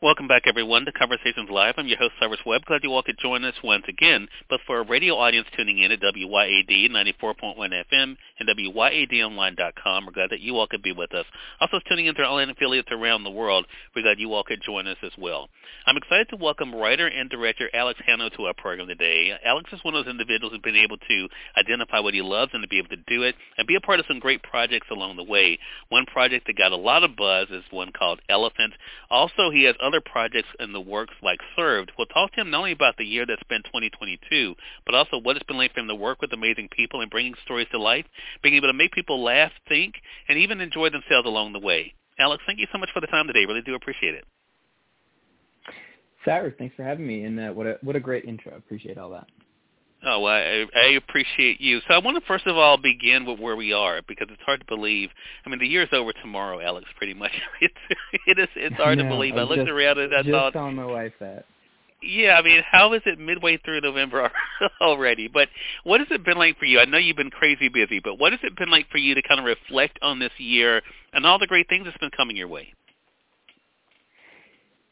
Welcome back, everyone, to Conversations Live. I'm your host, Cyrus Webb. Glad you all could join us once again. But for a radio audience tuning in at WYAD 94.1 FM and WYADonline.com, we're glad that you all could be with us. Also tuning in to our online affiliates around the world, we're glad you all could join us as well. I'm excited to welcome writer and director Alex Hanno to our program today. Alex is one of those individuals who's been able to identify what he loves and to be able to do it and be a part of some great projects along the way. One project that got a lot of buzz is one called Elephant. Also, he has other projects in the works like Served. We'll talk to him not only about the year that's been 2022, but also what it's been like for him to work with amazing people and bringing stories to life, being able to make people laugh, think, and even enjoy themselves along the way. Alex, thank you so much for the time today. Really do appreciate it. Cyrus, thanks for having me, and uh, what a what a great intro. Appreciate all that. Oh, well, I, I appreciate you. So I want to first of all begin with where we are because it's hard to believe. I mean, the year's over tomorrow, Alex. Pretty much, it's it is it's hard to believe. I, I looked just, around and I just thought, telling my wife that. Yeah, I mean, how is it midway through November already? But what has it been like for you? I know you've been crazy busy, but what has it been like for you to kind of reflect on this year and all the great things that's been coming your way?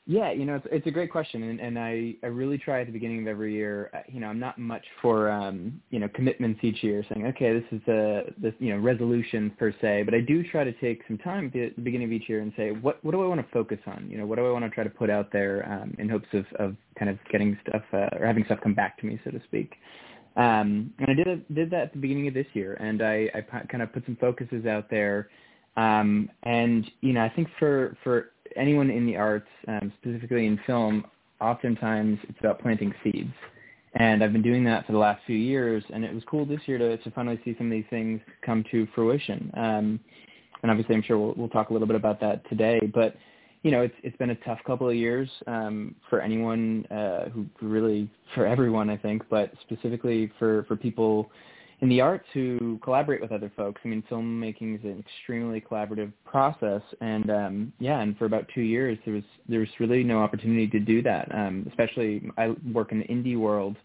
Yeah, you know, it's, it's a great question, and, and I, I really try at the beginning of every year. uh, You know, I'm not much for um, you know commitments each year, saying okay, this is a this you know resolution per se, but I do try to take some time at the beginning of each year and say what what do I want to focus on? You know, what do I want to try to put out there um, in hopes of of kind of getting stuff uh, or having stuff come back to me, so to speak. Um, and I did did that at the beginning of this year, and I, I kind of put some focuses out there. Um, and you know, I think for for anyone in the arts, um, specifically in film, oftentimes it's about planting seeds. And I've been doing that for the last few years, and it was cool this year to, to finally see some of these things come to fruition. Um, and obviously, I'm sure we'll, we'll talk a little bit about that today. But you know, it's it's been a tough couple of years um, for anyone uh, who really, for everyone, I think, but specifically for for people in the arts who collaborate with other folks. I mean, filmmaking is an extremely collaborative process, and um, yeah, and for about two years there was there was really no opportunity to do that. Um, especially, I work in the indie world,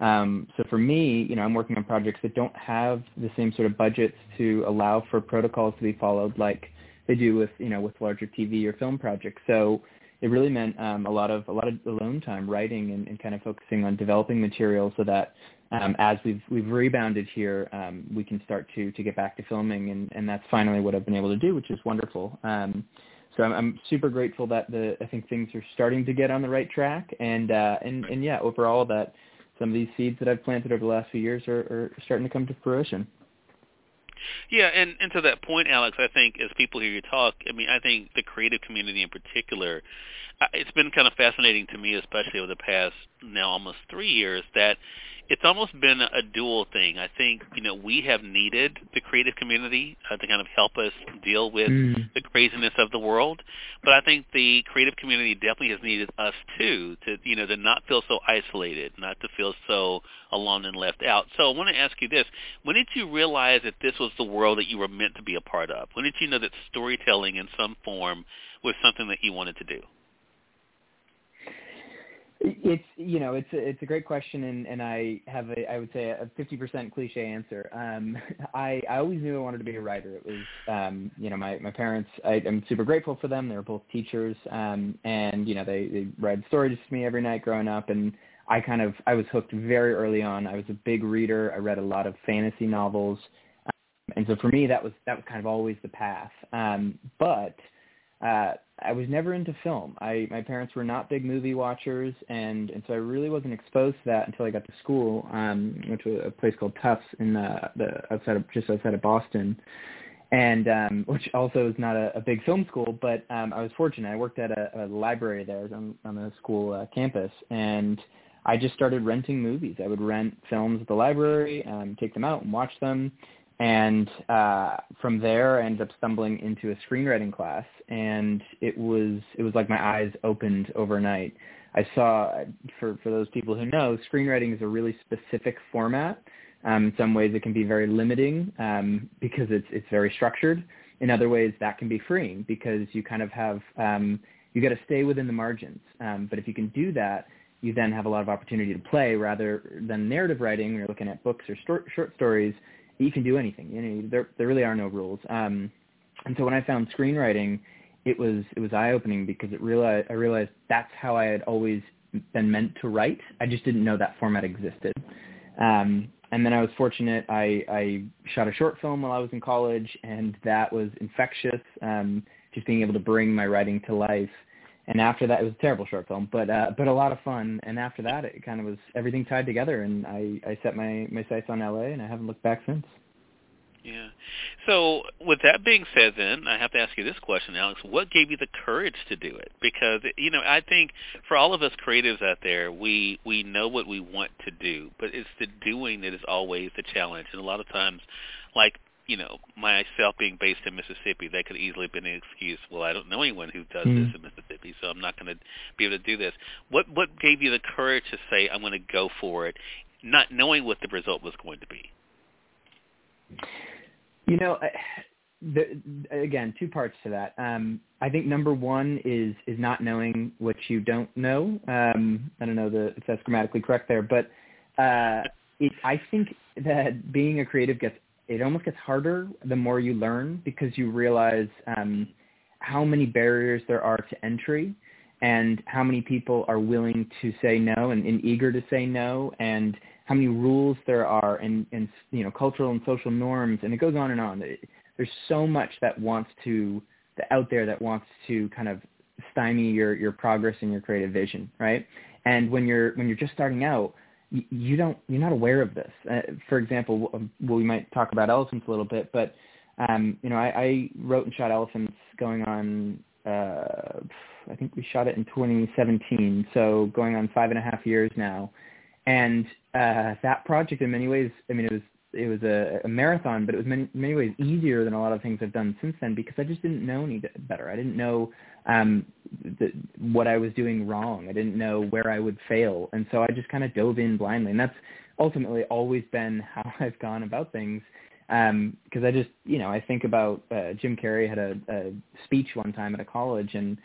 um, so for me, you know, I'm working on projects that don't have the same sort of budgets to allow for protocols to be followed like they do with you know with larger TV or film projects. So it really meant um, a lot of a lot of alone time writing and, and kind of focusing on developing material so that um, as we've we've rebounded here, um, we can start to to get back to filming, and, and that's finally what I've been able to do, which is wonderful. Um, so I'm, I'm super grateful that the I think things are starting to get on the right track, and uh, and and yeah, overall that some of these seeds that I've planted over the last few years are, are starting to come to fruition. Yeah, and and to that point, Alex, I think as people hear you talk, I mean, I think the creative community in particular, uh, it's been kind of fascinating to me, especially over the past now almost three years, that it's almost been a dual thing. I think you know we have needed the creative community uh, to kind of help us deal with mm. the craziness of the world, but I think the creative community definitely has needed us too to you know to not feel so isolated, not to feel so alone and left out. So I want to ask you this: When did you realize that this was the world that you were meant to be a part of? When did you know that storytelling in some form was something that you wanted to do? It's you know it's a, it's a great question and, and I have a I would say a 50% cliche answer. Um, I I always knew I wanted to be a writer. It was um, you know my my parents I, I'm super grateful for them. They were both teachers um, and you know they they read stories to me every night growing up and I kind of I was hooked very early on. I was a big reader. I read a lot of fantasy novels, um, and so for me that was that was kind of always the path. Um, but uh, I was never into film. I my parents were not big movie watchers, and and so I really wasn't exposed to that until I got to school. Um, went to a place called Tufts in the, the outside of just outside of Boston, and um, which also is not a, a big film school. But um, I was fortunate. I worked at a, a library there on on the school uh, campus, and I just started renting movies. I would rent films at the library, um, take them out and watch them and uh, from there I ended up stumbling into a screenwriting class, and it was it was like my eyes opened overnight. I saw for for those people who know, screenwriting is a really specific format Um, in some ways, it can be very limiting um, because it's it's very structured. In other ways, that can be freeing because you kind of have um, you got to stay within the margins. Um, but if you can do that, you then have a lot of opportunity to play rather than narrative writing. When you're looking at books or short, short stories, you can do anything. You know, there there really are no rules. Um, and so when I found screenwriting, it was it was eye opening because it realized I realized that's how I had always been meant to write. I just didn't know that format existed. Um, and then I was fortunate. I, I shot a short film while I was in college, and that was infectious. Um, just being able to bring my writing to life. And after that, it was a terrible short film, but uh, but a lot of fun. And after that, it kind of was everything tied together, and I, I set my my sights on LA, and I haven't looked back since. Yeah. So with that being said, then I have to ask you this question, Alex: What gave you the courage to do it? Because you know, I think for all of us creatives out there, we we know what we want to do, but it's the doing that is always the challenge. And a lot of times, like you know, myself being based in Mississippi, that could easily have been an excuse. Well, I don't know anyone who does mm-hmm. this in Mississippi, so I'm not going to be able to do this. What what gave you the courage to say I'm going to go for it, not knowing what the result was going to be? You know, the, again, two parts to that. Um, I think number one is is not knowing what you don't know. Um, I don't know the, if that's grammatically correct there, but uh, it, I think that being a creative gets it almost gets harder the more you learn because you realize um, how many barriers there are to entry and how many people are willing to say no and, and eager to say no and how many rules there are and, and you know cultural and social norms. And it goes on and on. There's so much that wants to out there that wants to kind of stymie your your progress and your creative vision right? And when you're when you're just starting out you don't you're not aware of this. Uh, for example, um, well, we might talk about elephants a little bit, but um, you know, I, I wrote and shot elephants going on. Uh, I think we shot it in 2017, so going on five and a half years now. And uh, that project, in many ways, I mean, it was it was a, a marathon, but it was many many ways easier than a lot of things I've done since then because I just didn't know any better. I didn't know um, the, what I was doing wrong. I didn't know where I would fail, and so I just kind of dove in blindly. And that's ultimately always been how I've gone about things. Because um, I just, you know, I think about uh, Jim Carrey had a, a speech one time at a college, and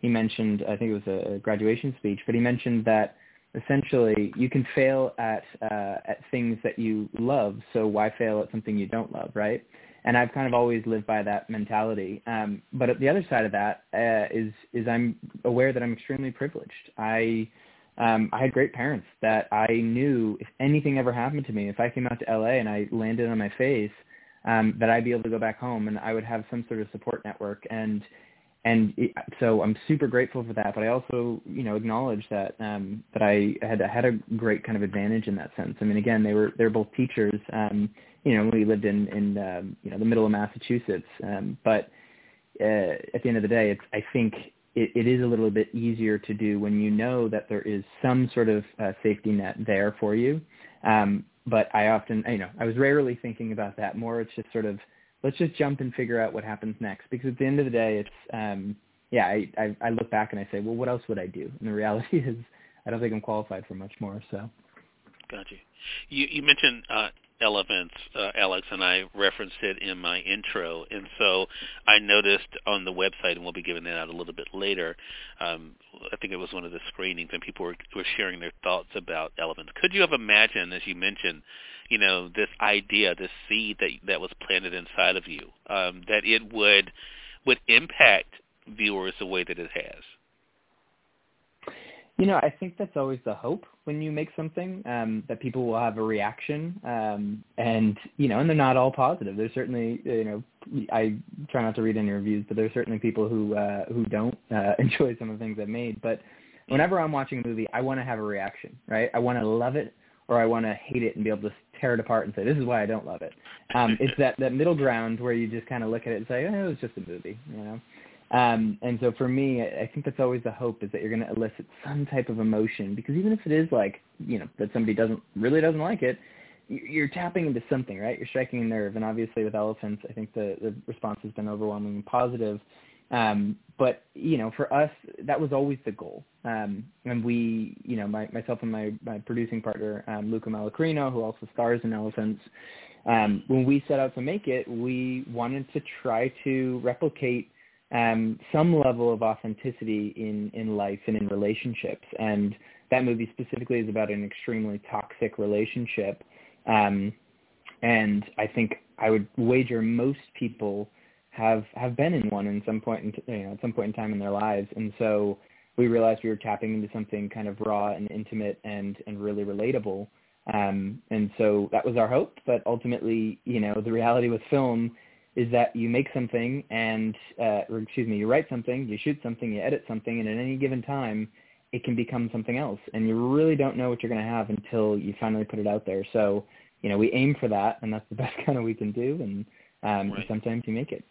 he mentioned, I think it was a graduation speech, but he mentioned that essentially you can fail at uh, at things that you love. So why fail at something you don't love, right? and I've kind of always lived by that mentality. Um, but the other side of that uh, is is I'm aware that I'm extremely privileged. I um, I had great parents that I knew if anything ever happened to me, if I came out to LA and I landed on my face, um, that I'd be able to go back home and I would have some sort of support network. And and it, so I'm super grateful for that. But I also you know acknowledge that um, that I had had a great kind of advantage in that sense. I mean, again, they were they were both teachers. Um, you know, we lived in in um, you know the middle of Massachusetts. Um, but uh, at the end of the day, it's I think it, it is a little bit easier to do when you know that there is some sort of uh, safety net there for you. Um, but I often, you know, I was rarely thinking about that. More, it's just sort of let's just jump and figure out what happens next. Because at the end of the day, it's um, yeah, I, I I look back and I say, well, what else would I do? And the reality is, I don't think I'm qualified for much more. So. Got you. You, you mentioned uh, elephants, uh, Alex, and I referenced it in my intro. And so I noticed on the website, and we'll be giving that out a little bit later, um, I think it was one of the screenings, and people were, were sharing their thoughts about elephants. Could you have imagined, as you mentioned, you know, this idea, this seed that that was planted inside of you, um, that it would would impact viewers the way that it has? You know, I think that's always the hope when you make something um, that people will have a reaction, um, and you know, and they're not all positive. There's certainly, you know, I try not to read any reviews, but there's certainly people who uh, who don't uh, enjoy some of the things I've made. But whenever I'm watching a movie, I want to have a reaction, right? I want to love it or I want to hate it and be able to tear it apart and say this is why I don't love it. Um, it's that that middle ground where you just kind of look at it and say, oh, it was just a movie, you know. Um, and so for me, I think that's always the hope is that you're going to elicit some type of emotion because even if it is like, you know, that somebody doesn't really doesn't like it, you're tapping into something, right? You're striking a nerve. And obviously with elephants, I think the, the response has been overwhelmingly positive. Um, but you know, for us, that was always the goal. Um, and we, you know, my, myself and my, my producing partner, um, Luca Malacrino, who also stars in Elephants, um, when we set out to make it, we wanted to try to replicate um, some level of authenticity in, in life and in relationships. And that movie specifically is about an extremely toxic relationship. Um, and I think I would wager most people have have been in one in some point in you know at some point in time in their lives, and so we realized we were tapping into something kind of raw and intimate and and really relatable. Um, and so that was our hope, but ultimately, you know, the reality with film is that you make something and, uh, or excuse me, you write something, you shoot something, you edit something, and at any given time, it can become something else. And you really don't know what you're going to have until you finally put it out there. So, you know, we aim for that, and that's the best kind of we can do. And, um, right. and sometimes you make it.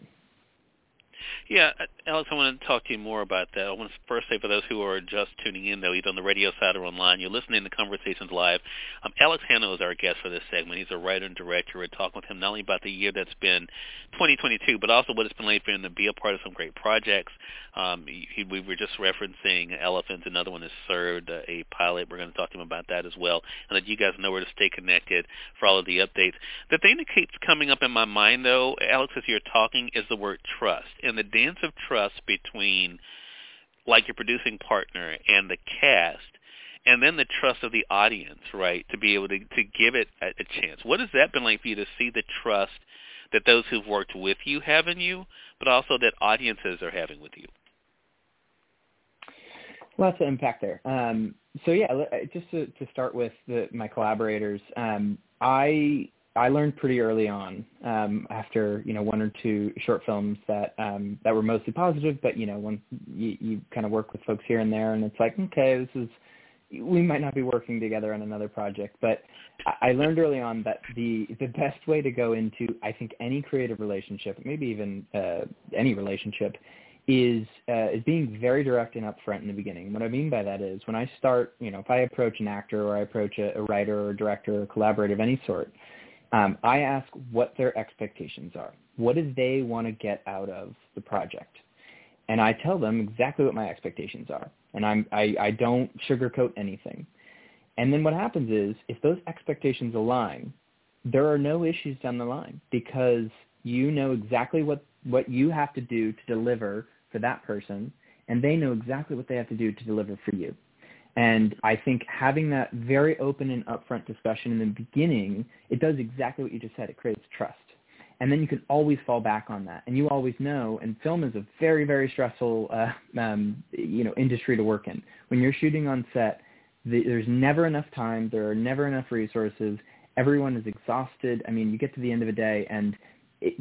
Yeah, uh, Alex, I want to talk to you more about that. I want to first say for those who are just tuning in, though, either on the radio side or online, you're listening to Conversations Live. Um, Alex Hanno is our guest for this segment. He's a writer and director. We're talking with him not only about the year that's been 2022, but also what it's been like for him to be a part of some great projects. Um, he, we were just referencing Elephants. Another one is Served, a pilot. We're going to talk to him about that as well, and let you guys know where to stay connected for all of the updates. The thing that keeps coming up in my mind, though, Alex, as you're talking, is the word trust. And the dance of trust between like your producing partner and the cast and then the trust of the audience, right, to be able to, to give it a, a chance. What has that been like for you to see the trust that those who've worked with you have in you, but also that audiences are having with you? Lots of impact there. Um, so yeah, just to, to start with the, my collaborators, um, I I learned pretty early on um, after you know one or two short films that um, that were mostly positive, but you know when you, you kind of work with folks here and there, and it's like okay, this is we might not be working together on another project, but I learned early on that the the best way to go into I think any creative relationship, maybe even uh, any relationship, is uh, is being very direct and upfront in the beginning. What I mean by that is when I start, you know, if I approach an actor or I approach a, a writer or a director or a collaborator of any sort, um, I ask what their expectations are. What do they want to get out of the project? And I tell them exactly what my expectations are. And I'm, I, I don't sugarcoat anything. And then what happens is if those expectations align, there are no issues down the line because you know exactly what, what you have to do to deliver for that person, and they know exactly what they have to do to deliver for you. And I think having that very open and upfront discussion in the beginning, it does exactly what you just said. It creates trust. And then you can always fall back on that. And you always know, and film is a very, very stressful, uh, um, you know, industry to work in. When you're shooting on set, the, there's never enough time. There are never enough resources. Everyone is exhausted. I mean, you get to the end of a day and it,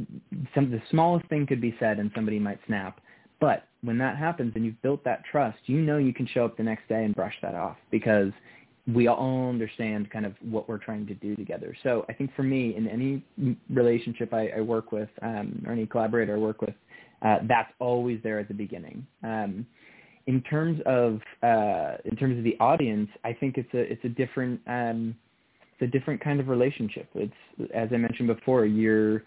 some the smallest thing could be said and somebody might snap. But when that happens and you've built that trust, you know you can show up the next day and brush that off because we all understand kind of what we're trying to do together. So I think for me, in any relationship I, I work with um, or any collaborator I work with, uh, that's always there at the beginning. Um, in terms of uh, in terms of the audience, I think it's a it's a different um, it's a different kind of relationship. It's as I mentioned before, you're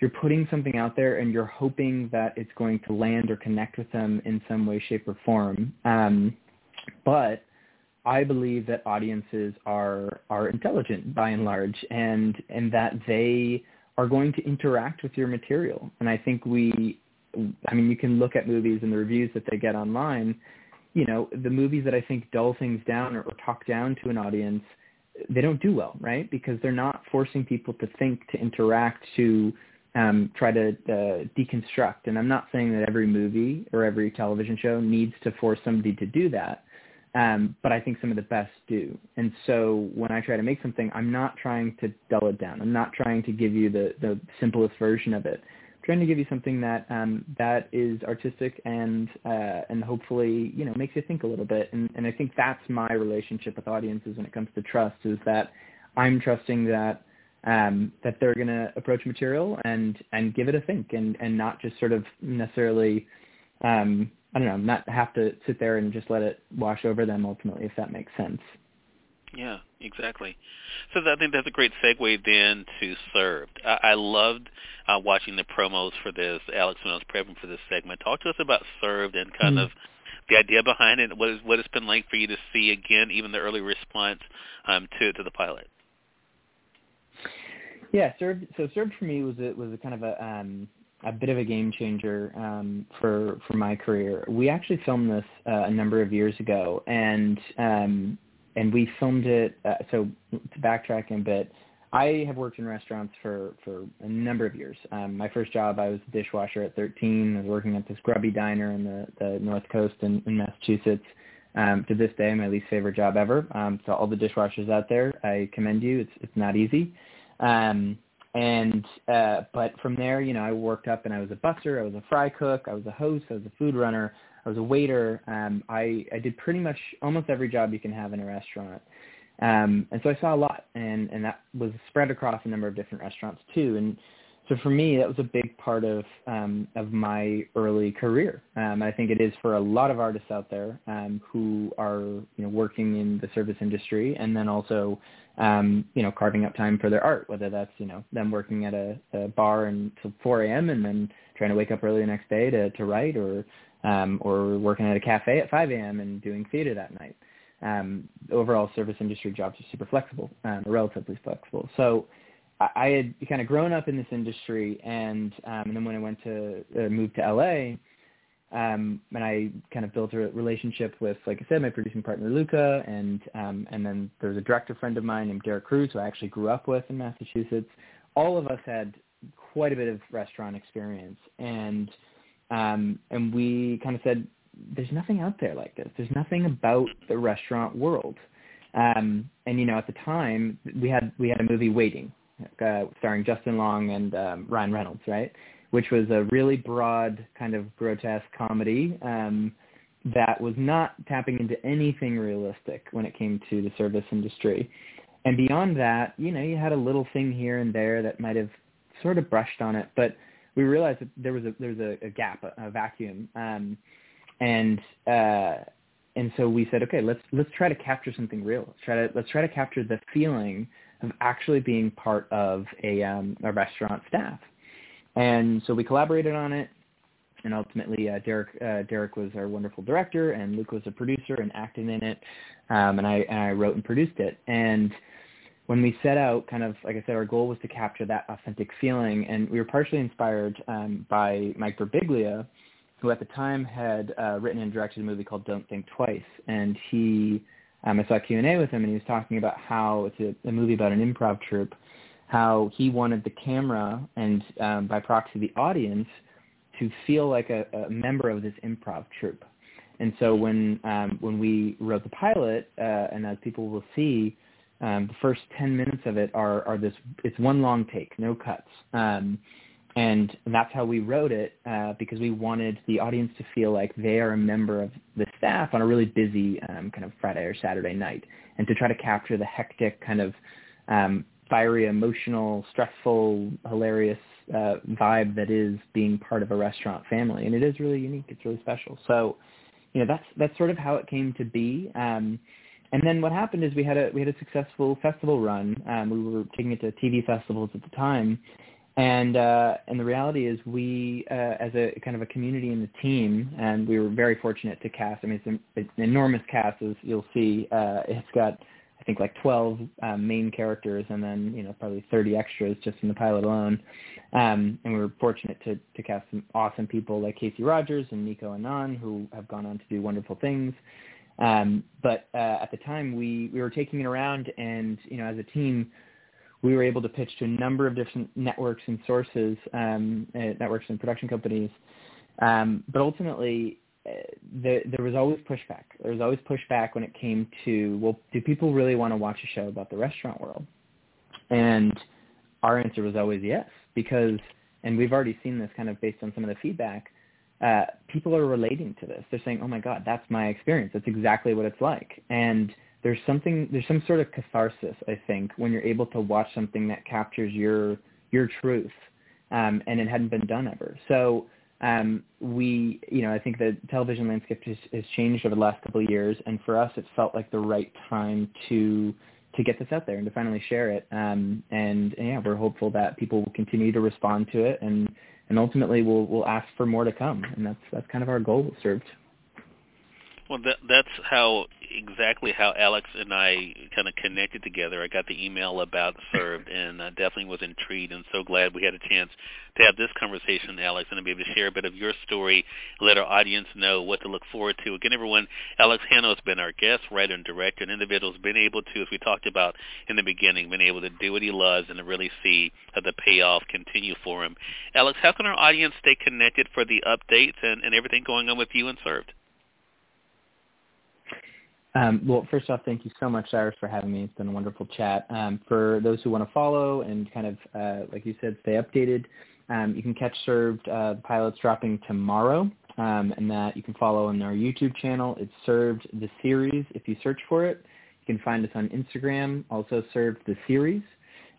you're putting something out there and you're hoping that it's going to land or connect with them in some way, shape, or form. Um, but I believe that audiences are are intelligent by and large, and and that they are going to interact with your material. And I think we, I mean, you can look at movies and the reviews that they get online. You know, the movies that I think dull things down or, or talk down to an audience, they don't do well, right? Because they're not forcing people to think, to interact, to um, try to uh, deconstruct. And I'm not saying that every movie or every television show needs to force somebody to do that, um, but I think some of the best do. And so when I try to make something, I'm not trying to dull it down. I'm not trying to give you the, the simplest version of it. I'm trying to give you something that um, that is artistic and uh, and hopefully you know makes you think a little bit. And, and I think that's my relationship with audiences when it comes to trust is that I'm trusting that um, that they're going to approach material and and give it a think and and not just sort of necessarily um, I don't know not have to sit there and just let it wash over them ultimately if that makes sense. Yeah, exactly. So I think that's a great segue then to Served. I, I loved uh, watching the promos for this. Alex, when I was prepping for this segment, talk to us about Served and kind mm-hmm. of the idea behind it. What is what it's been like for you to see again, even the early response um, to to the pilot. Yeah, served. So served for me was a was a kind of a um, a bit of a game changer um, for for my career. We actually filmed this uh, a number of years ago, and um, and we filmed it. Uh, so to backtrack a bit, I have worked in restaurants for for a number of years. Um, my first job, I was a dishwasher at 13. I was working at this grubby diner in the, the North Coast in, in Massachusetts. Um, to this day, my least favorite job ever. Um, so all the dishwashers out there, I commend you. It's it's not easy. Um, and uh, but from there, you know, I worked up and I was a busser, I was a fry cook, I was a host, I was a food runner, I was a waiter. Um, I I did pretty much almost every job you can have in a restaurant. Um, and so I saw a lot, and and that was spread across a number of different restaurants too. And so for me, that was a big part of um, of my early career. Um, I think it is for a lot of artists out there um, who are you know working in the service industry, and then also um, you know carving up time for their art, whether that's you know them working at a, a bar until 4 a.m. and then trying to wake up early the next day to to write, or um, or working at a cafe at 5 a.m. and doing theater that night. Um, overall, service industry jobs are super flexible, um, relatively flexible. So I I had kind of grown up in this industry, and um, and then when I went to uh, move to LA, um, and I kind of built a relationship with, like I said, my producing partner Luca, and um, and then there was a director friend of mine named Derek Cruz, who I actually grew up with in Massachusetts. All of us had quite a bit of restaurant experience, and um, and we kind of said, there's nothing out there like this. There's nothing about the restaurant world. Um, and you know, at the time, we had we had a movie Waiting, uh, starring Justin Long and um, Ryan Reynolds, right? Which was a really broad kind of grotesque comedy um, that was not tapping into anything realistic when it came to the service industry. And beyond that, you know, you had a little thing here and there that might have sort of brushed on it, but we realized that there was a there was a, a gap, a, a vacuum, um, and uh, and so we said, okay, let's let's try to capture something real. Let's try to let's try to capture the feeling of actually being part of a, um, a restaurant staff. And so we collaborated on it, and ultimately uh, Derek uh, Derek was our wonderful director, and Luke was a producer and acted in it, um, and I and I wrote and produced it. And when we set out, kind of like I said, our goal was to capture that authentic feeling, and we were partially inspired um, by Mike Birbiglia, who at the time had uh, written and directed a movie called Don't Think Twice, and he um, I saw a Q&A with him, and he was talking about how it's a, a movie about an improv troupe, how he wanted the camera and um, by proxy the audience to feel like a, a member of this improv troupe. And so when um, when we wrote the pilot, uh, and as people will see, um, the first 10 minutes of it are, are this, it's one long take, no cuts. Um, and that's how we wrote it uh, because we wanted the audience to feel like they are a member of the staff on a really busy um, kind of Friday or Saturday night, and to try to capture the hectic kind of um, fiery, emotional, stressful, hilarious uh, vibe that is being part of a restaurant family, and it is really unique. It's really special. So, you know, that's that's sort of how it came to be. Um, and then what happened is we had a we had a successful festival run. Um, we were taking it to TV festivals at the time, and uh, and the reality is, we uh, as a kind of a community and a team, and we were very fortunate to cast. I mean, it's an, it's an enormous cast, as you'll see. Uh, it's got I think like 12 um, main characters, and then you know probably 30 extras just in the pilot alone. Um, and we were fortunate to to cast some awesome people like Casey Rogers and Nico Anand, who have gone on to do wonderful things. Um, but uh, at the time, we we were taking it around, and you know, as a team, we were able to pitch to a number of different networks and sources, um, uh, networks and production companies. Um, but ultimately, uh, the, there was always pushback. There was always pushback when it came to, well, do people really want to watch a show about the restaurant world? And our answer was always yes, because, and we've already seen this kind of based on some of the feedback, uh, people are relating to this. They're saying, oh my God, that's my experience. That's exactly what it's like. And there's something there's some sort of catharsis I think when you're able to watch something that captures your your truth um, and it hadn't been done ever. So um, we, you know, I think the television landscape has, has changed over the last couple of years, and for us, it felt like the right time to to get this out there and to finally share it. Um, and, and yeah, we're hopeful that people will continue to respond to it, and and ultimately we'll we'll ask for more to come, and that's that's kind of our goal Served. Well, that, that's how exactly how Alex and I kind of connected together. I got the email about Served, and I definitely was intrigued, and so glad we had a chance to have this conversation, Alex, and to be able to share a bit of your story, let our audience know what to look forward to. Again, everyone, Alex Hanno has been our guest, writer, and director, and individuals been able to, as we talked about in the beginning, been able to do what he loves and to really see the payoff continue for him. Alex, how can our audience stay connected for the updates and, and everything going on with you and Served? Um, well, first off, thank you so much, Cyrus, for having me. It's been a wonderful chat. Um, for those who want to follow and kind of, uh, like you said, stay updated, um, you can catch Served uh, pilots dropping tomorrow, um, and that you can follow on our YouTube channel. It's Served the Series. If you search for it, you can find us on Instagram, also Served the Series.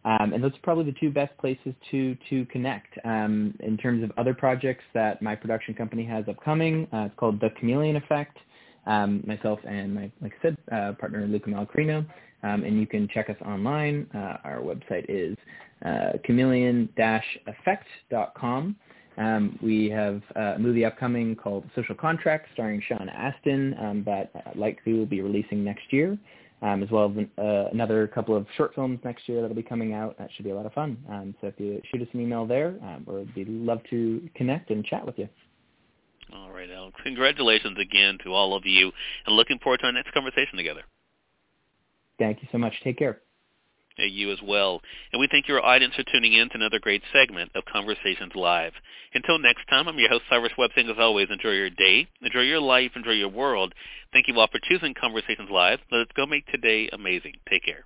Um, and those are probably the two best places to to connect. Um, in terms of other projects that my production company has upcoming, uh, it's called The Chameleon Effect um, myself and my, like I said, uh, partner Luca Malacrino. Um, and you can check us online. Uh, our website is uh, chameleon-effect.com. Um, we have a movie upcoming called Social Contract starring Sean Astin um, that likely will be releasing next year, um, as well as uh, another couple of short films next year that will be coming out. That should be a lot of fun. Um, so if you shoot us an email there, we'd love to connect and chat with you. All right, Alex. Congratulations again to all of you, and looking forward to our next conversation together. Thank you so much. Take care. Hey, you as well. And we thank your audience for tuning in to another great segment of Conversations Live. Until next time, I'm your host, Cyrus Webb, saying as always, enjoy your day, enjoy your life, enjoy your world. Thank you all for choosing Conversations Live. Let's go make today amazing. Take care.